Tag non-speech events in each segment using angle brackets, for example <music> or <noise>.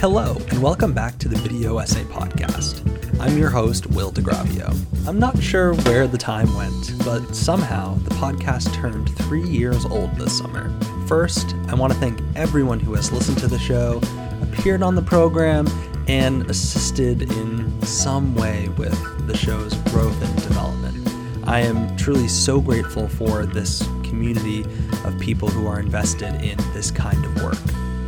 Hello, and welcome back to the Video Essay Podcast. I'm your host, Will DiGravio. I'm not sure where the time went, but somehow the podcast turned three years old this summer. First, I want to thank everyone who has listened to the show, appeared on the program, and assisted in some way with the show's growth and development. I am truly so grateful for this community of people who are invested in this kind of work.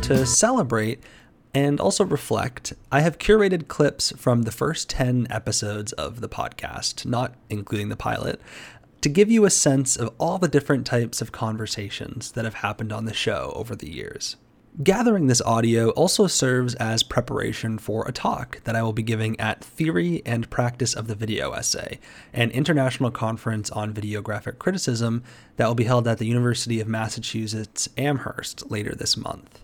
To celebrate, and also reflect, I have curated clips from the first 10 episodes of the podcast, not including the pilot, to give you a sense of all the different types of conversations that have happened on the show over the years. Gathering this audio also serves as preparation for a talk that I will be giving at Theory and Practice of the Video Essay, an international conference on videographic criticism that will be held at the University of Massachusetts Amherst later this month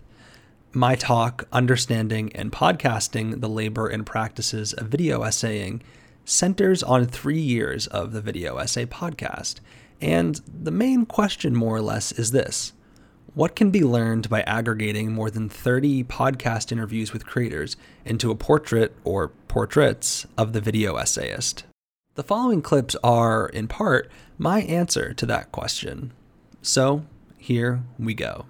my talk, Understanding and Podcasting the Labor and Practices of Video Essaying, centers on three years of the Video Essay podcast. And the main question, more or less, is this What can be learned by aggregating more than 30 podcast interviews with creators into a portrait or portraits of the video essayist? The following clips are, in part, my answer to that question. So, here we go.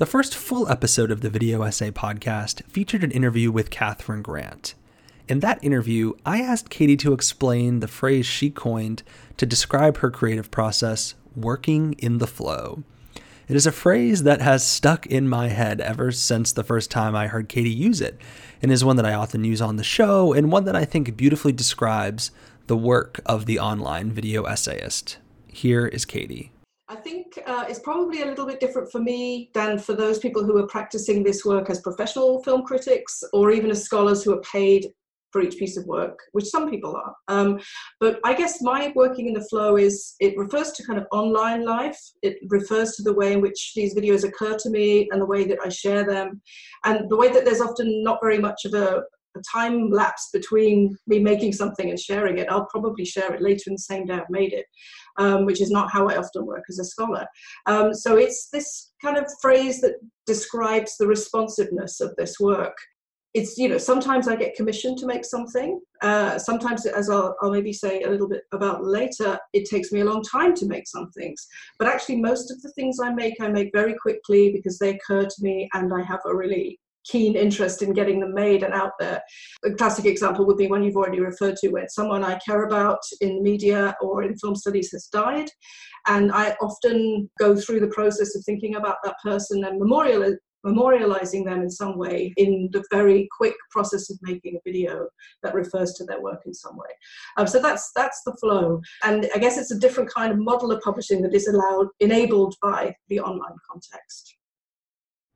The first full episode of the Video Essay podcast featured an interview with Catherine Grant. In that interview, I asked Katie to explain the phrase she coined to describe her creative process, working in the flow. It is a phrase that has stuck in my head ever since the first time I heard Katie use it, and is one that I often use on the show, and one that I think beautifully describes the work of the online video essayist. Here is Katie. I think uh, it's probably a little bit different for me than for those people who are practicing this work as professional film critics or even as scholars who are paid for each piece of work, which some people are. Um, but I guess my working in the flow is it refers to kind of online life. It refers to the way in which these videos occur to me and the way that I share them, and the way that there's often not very much of a, a time lapse between me making something and sharing it. I'll probably share it later in the same day I've made it um, which is not how I often work as a scholar. Um, so it's this kind of phrase that describes the responsiveness of this work. It's, you know, sometimes I get commissioned to make something. Uh, sometimes, as I'll, I'll maybe say a little bit about later, it takes me a long time to make some things. But actually, most of the things I make, I make very quickly because they occur to me and I have a really keen interest in getting them made and out there. A classic example would be one you've already referred to, where someone I care about in media or in film studies has died. And I often go through the process of thinking about that person and memorial, memorializing them in some way in the very quick process of making a video that refers to their work in some way. Um, so that's that's the flow, and I guess it's a different kind of model of publishing that is allowed enabled by the online context.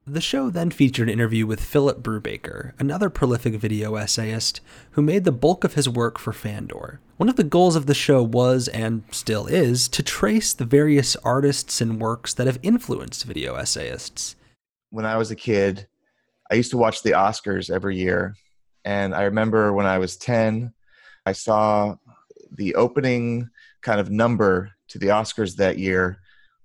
The show then featured an interview with Philip Brubaker, another prolific video essayist who made the bulk of his work for Fandor. One of the goals of the show was, and still is, to trace the various artists and works that have influenced video essayists. When I was a kid, I used to watch the Oscars every year. And I remember when I was 10, I saw the opening kind of number to the Oscars that year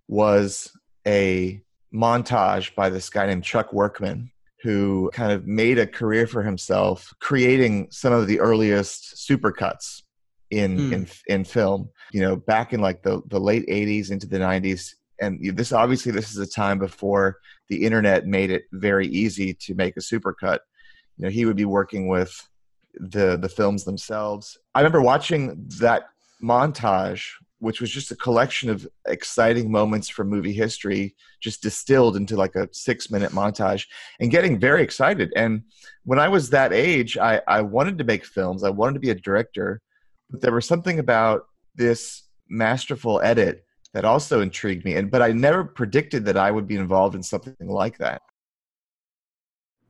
was a montage by this guy named Chuck Workman, who kind of made a career for himself creating some of the earliest supercuts in mm. in in film. You know, back in like the the late '80s into the '90s, and this obviously this is a time before the internet made it very easy to make a supercut. You know, he would be working with the the films themselves. I remember watching that montage which was just a collection of exciting moments from movie history just distilled into like a six minute montage and getting very excited. And when i was that age I, I wanted to make films. I wanted to be a director. But there was something about this masterful edit that also intrigued me. And but i never predicted that i would be involved in something like that.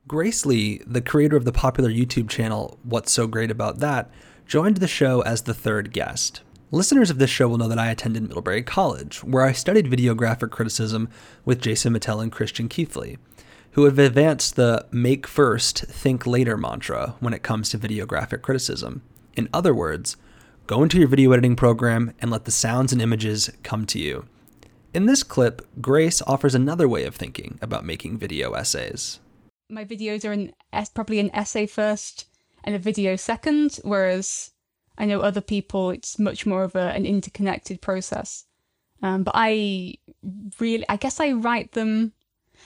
Grace lee the creator of the popular youtube channel what's so great about that joined the show as the third guest Listeners of this show will know that I attended Middlebury College, where I studied videographic criticism with Jason Mittell and Christian Keathley, who have advanced the make first, think later mantra when it comes to videographic criticism. In other words, go into your video editing program and let the sounds and images come to you. In this clip, Grace offers another way of thinking about making video essays. my videos are an probably an essay first and a video second, whereas I know other people it's much more of a, an interconnected process. Um, but I really, I guess I write them.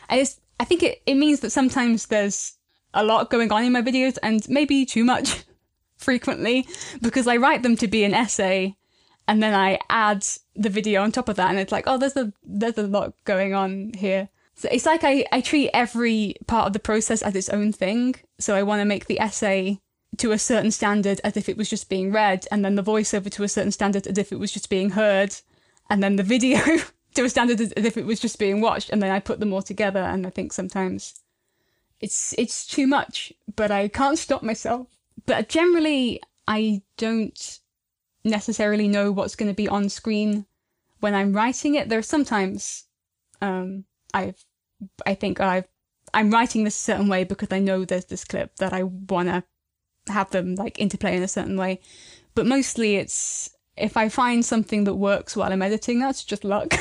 I just, I think it, it means that sometimes there's a lot going on in my videos and maybe too much <laughs> frequently because I write them to be an essay and then I add the video on top of that and it's like, oh, there's a, there's a lot going on here. So it's like I, I treat every part of the process as its own thing. So I want to make the essay to a certain standard as if it was just being read, and then the voiceover to a certain standard as if it was just being heard, and then the video <laughs> to a standard as if it was just being watched, and then I put them all together. And I think sometimes it's it's too much, but I can't stop myself. But generally, I don't necessarily know what's going to be on screen when I'm writing it. There are sometimes um, I've I think I've I'm writing this a certain way because I know there's this clip that I want to have them like interplay in a certain way. But mostly it's if I find something that works while I'm editing, that's just luck.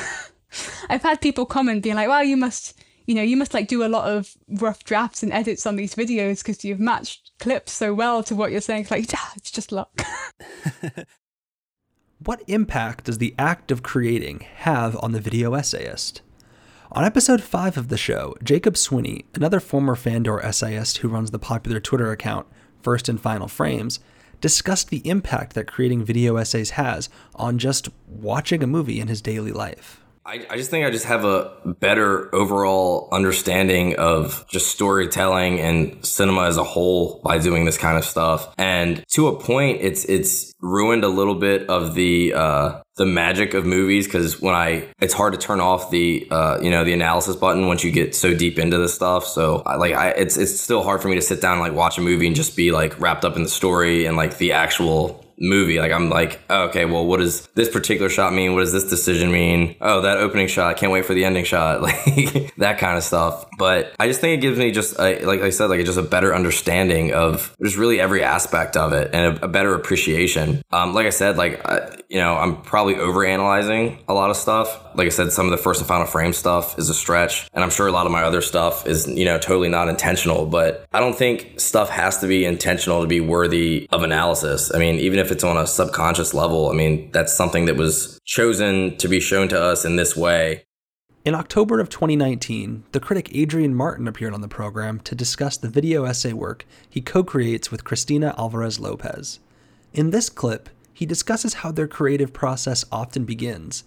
<laughs> I've had people comment being like, "Wow, you must, you know, you must like do a lot of rough drafts and edits on these videos because you've matched clips so well to what you're saying." It's <laughs> like, yeah, it's just luck. <laughs> what impact does the act of creating have on the video essayist? On episode 5 of the show, Jacob Swinney, another former Fandor essayist who runs the popular Twitter account First and Final Frames, discussed the impact that creating video essays has on just watching a movie in his daily life. I, I just think I just have a better overall understanding of just storytelling and cinema as a whole by doing this kind of stuff. And to a point, it's it's ruined a little bit of the uh, the magic of movies because when I it's hard to turn off the uh, you know the analysis button once you get so deep into this stuff. So I, like I it's it's still hard for me to sit down and like watch a movie and just be like wrapped up in the story and like the actual movie. Like I'm like, oh, okay, well, what does this particular shot mean? What does this decision mean? Oh, that opening shot. I can't wait for the ending shot. <laughs> Like that kind of stuff. But I just think it gives me just a, like I said, like just a better understanding of just really every aspect of it and a, a better appreciation. Um, like I said, like I, you know, I'm probably over analyzing a lot of stuff. Like I said, some of the first and final frame stuff is a stretch, and I'm sure a lot of my other stuff is you know totally not intentional. But I don't think stuff has to be intentional to be worthy of analysis. I mean, even if it's on a subconscious level, I mean, that's something that was chosen to be shown to us in this way. In October of 2019, the critic Adrian Martin appeared on the program to discuss the video essay work he co creates with Cristina Alvarez Lopez. In this clip, he discusses how their creative process often begins.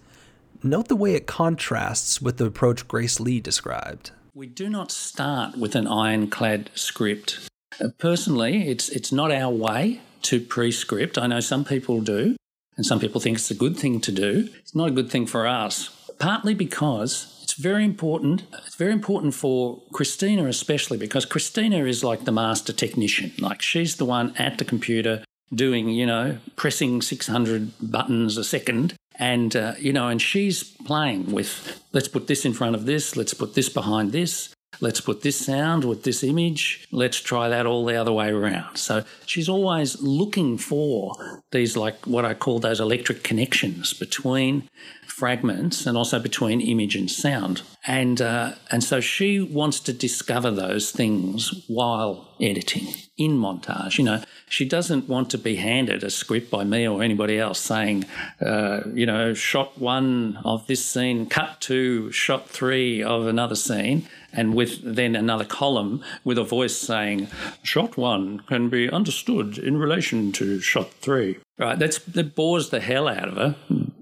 Note the way it contrasts with the approach Grace Lee described. We do not start with an ironclad script. Personally, it's, it's not our way to prescript. I know some people do, and some people think it's a good thing to do. It's not a good thing for us, partly because it's very important. It's very important for Cristina, especially because Cristina is like the master technician. Like she's the one at the computer doing, you know, pressing 600 buttons a second. And, uh, you know, and she's playing with let's put this in front of this, let's put this behind this, Let's put this sound with this image. Let's try that all the other way around. So she's always looking for these, like what I call those electric connections between fragments and also between image and sound. And, uh, and so she wants to discover those things while editing in montage. You know, she doesn't want to be handed a script by me or anybody else saying, uh, you know, shot one of this scene, cut to shot three of another scene and with then another column with a voice saying, shot one can be understood in relation to shot three. Right, that's that bores the hell out of her,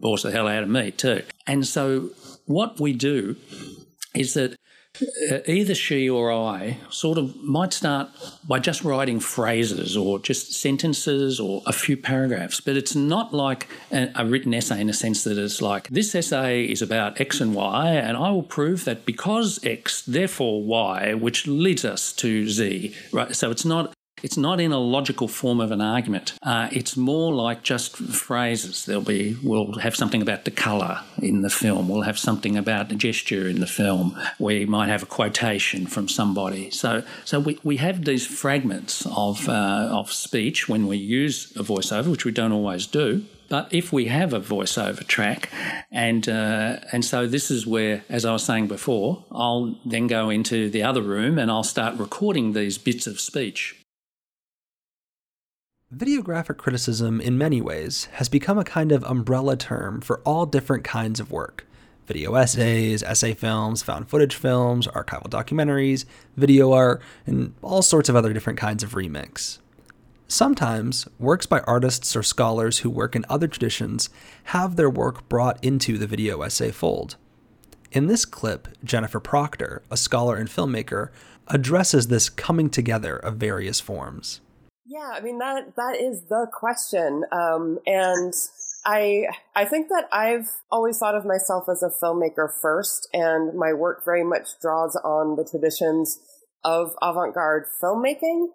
bores the hell out of me too. And so what we do is that uh, either she or I sort of might start by just writing phrases or just sentences or a few paragraphs, but it's not like a, a, written essay in a sense that it's like, this essay is about X and Y, and I will prove that because X, therefore Y, which leads us to Z, right? So it's not it's not in a logical form of an argument. Uh, it's more like just phrases. There'll be, we'll have something about the colour in the film. We'll have something about the gesture in the film. We might have a quotation from somebody. So, so we, we have these fragments of, uh, of speech when we use a voiceover, which we don't always do But if we have a voiceover track, and uh, and so this is where, as I was saying before, I'll then go into the other room and I'll start recording these bits of speech. Videographic criticism, in many ways, has become a kind of umbrella term for all different kinds of work video essays, essay films, found footage films, archival documentaries, video art, and all sorts of other different kinds of remix. Sometimes, works by artists or scholars who work in other traditions have their work brought into the video essay fold. In this clip, Jennifer Proctor, a scholar and filmmaker, addresses this coming together of various forms. Yeah, I mean that that is the question, um, and I I think that I've always thought of myself as a filmmaker first, and my work very much draws on the traditions of avant-garde filmmaking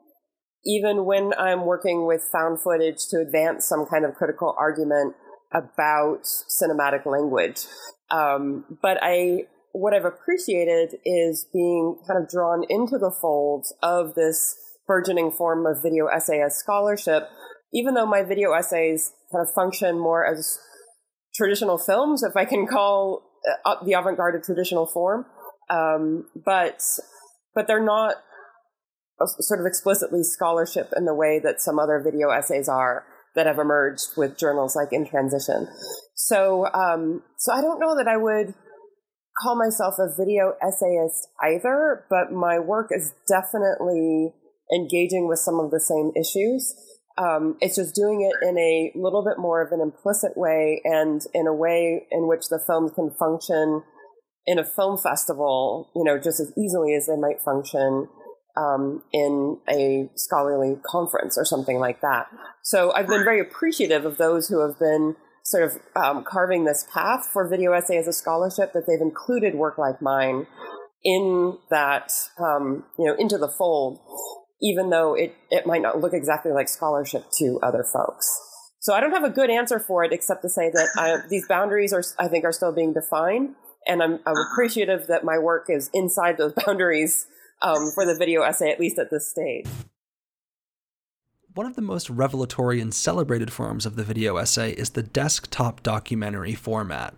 even when I'm working with found footage to advance some kind of critical argument about cinematic language. Um, but I, what I've appreciated is being kind of drawn into the folds of this burgeoning form of video essay as scholarship, even though my video essays kind of function more as traditional films, if I can call uh, the avant-garde a traditional form. Um, but but they're not sort of explicitly scholarship in the way that some other video essays are that have emerged with journals like In Transition. So, um, so I don't know that I would call myself a video essayist either, but my work is definitely engaging with some of the same issues. Um, it's just doing it in a little bit more of an implicit way and in a way in which the films can function in a film festival, you know, just as easily as they might function um, in a scholarly conference or something like that. So I've been very appreciative of those who have been sort of um, carving this path for video essay as a scholarship that they've included work like mine in that um, you know into the fold even though it, it might not look exactly like scholarship to other folks so i don't have a good answer for it except to say that I, <laughs> these boundaries are i think are still being defined and I'm, I'm appreciative that my work is inside those <laughs> boundaries um, for the video essay, at least at this stage. One of the most revelatory and celebrated forms of the video essay is the desktop documentary format.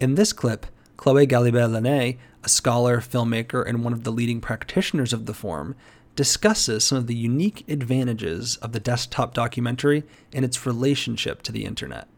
In this clip, Chloé Galibert-Laîné, a scholar, filmmaker, and one of the leading practitioners of the form, discusses some of the unique advantages of the desktop documentary and its relationship to the internet.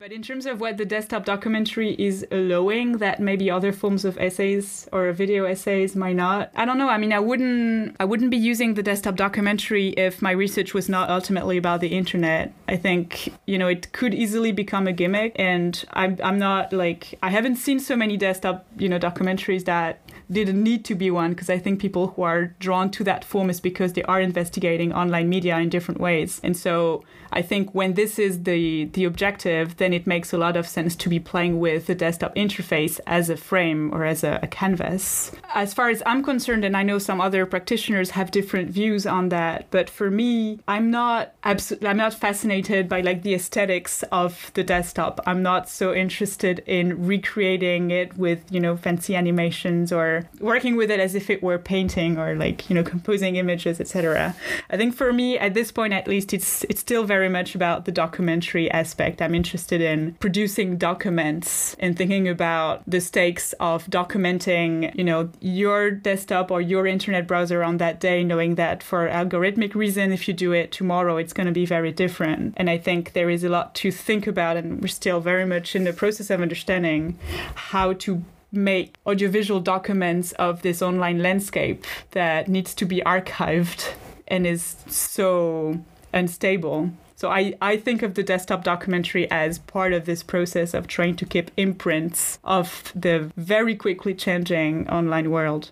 But in terms of what the desktop documentary is allowing that maybe other forms of essays or video essays might not, I don't know. I mean, I wouldn't I wouldn't be using the desktop documentary if my research was not ultimately about the internet. I think, you know, it could easily become a gimmick and I'm I'm not like I haven't seen so many desktop, you know, documentaries that didn't need to be one because I think people who are drawn to that form is because they are investigating online media in different ways. And so I think when this is the the objective, then it makes a lot of sense to be playing with the desktop interface as a frame or as a, a canvas. As far as I'm concerned, and I know some other practitioners have different views on that, but for me, I'm not absolutely I'm not fascinated by like the aesthetics of the desktop. I'm not so interested in recreating it with you know fancy animations or working with it as if it were painting or like you know composing images, etc. I think for me, at this point at least, it's it's still very very much about the documentary aspect. I'm interested in producing documents and thinking about the stakes of documenting, you know, your desktop or your internet browser on that day, knowing that for algorithmic reason, if you do it tomorrow, it's going to be very different. And I think there is a lot to think about, and we're still very much in the process of understanding how to make audiovisual documents of this online landscape that needs to be archived and is so unstable. So I, I think of the desktop documentary as part of this process of trying to keep imprints of the very quickly changing online world.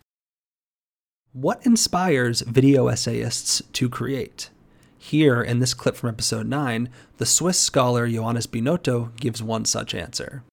What inspires video essayists to create? Here, in this clip from episode 9, the Swiss scholar Johannes Binotto gives one such answer.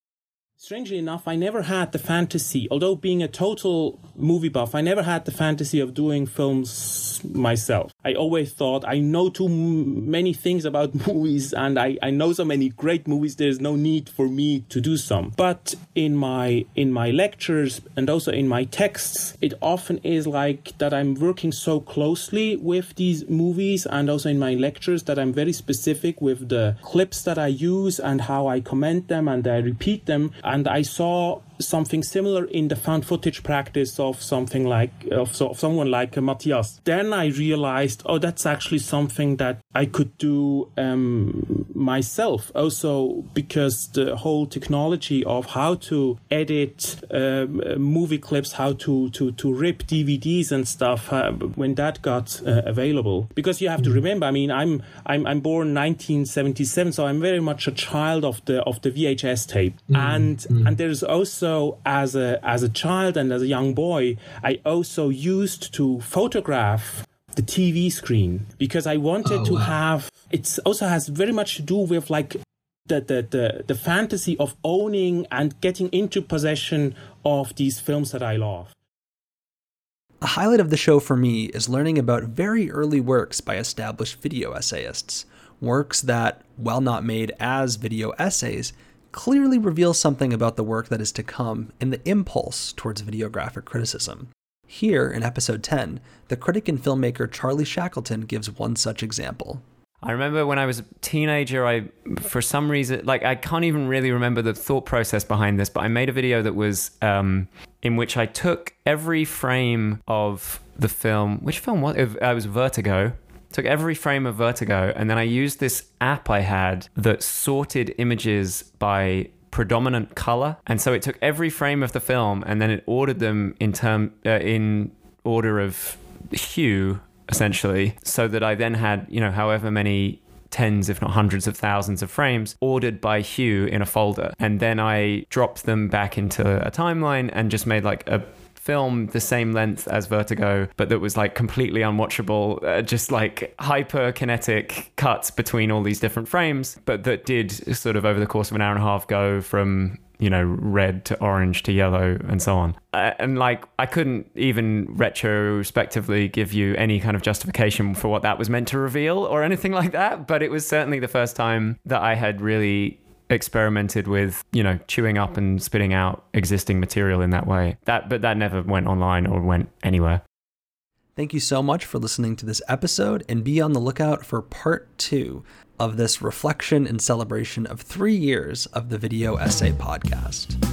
Strangely enough, I never had the fantasy, although being a total movie buff. I never had the fantasy of doing films myself. I always thought I know too many things about <laughs> movies and I, I know so many great movies. There's no need for me to do some. But in my in my lectures and also in my texts, it often is like that I'm working so closely with these movies and also in my lectures that I'm very specific with the clips that I use and how I comment them and I repeat them. And I saw something similar in the found footage practice of something like of, so, of someone like uh, Matthias. Then I realized, oh, that's actually something that I could do um, myself. Also, because the whole technology of how to edit um, movie clips, how to to to rip DVDs and stuff, uh, when that got uh, available. Because you have to remember, I mean, I'm I'm I'm born 1977, so I'm very much a child of the of the VHS tape, mm. and mm. and there's also also as a as a child and as a young boy, I also used to photograph the TV screen because I wanted oh, to wow. have. It also has very much to do with like the, the, the, the fantasy of owning and getting into possession of these films that I love. A highlight of the show for me is learning about very early works by established video essayists, works that, while not made as video essays, clearly reveals something about the work that is to come in the impulse towards videographic criticism. Here, in episode 10, the critic and filmmaker Charlie Shackleton gives one such example. I remember when I was a teenager, I, for some reason, like I can't even really remember the thought process behind this, but I made a video that was um, in which I took every frame of the film. Which film was it? It was Vertigo took every frame of Vertigo, and then I used this app I had that sorted images by predominant color, and so it took every frame of the film and then it ordered them in term uh, in order of hue, essentially, so that I then had you know however many tens, if not hundreds of thousands of frames ordered by hue in a folder. And then I dropped them back into a timeline and just made like a film the same length as Vertigo, but that was like completely unwatchable, uh, just like hyper kinetic cuts between all these different frames, but that did sort of over the course of an hour and a half go from you know, red to orange to yellow and so on. Uh, and like, I couldn't even retrospectively give you any kind of justification for what that was meant to reveal or anything like that. But it was certainly the first time that I had really experimented with, you know, chewing up and spitting out existing material in that way. That but that never went online or went anywhere. Thank you so much for listening to this episode and be on the lookout for part 2 of this reflection and celebration of 3 years of the Video Essay podcast.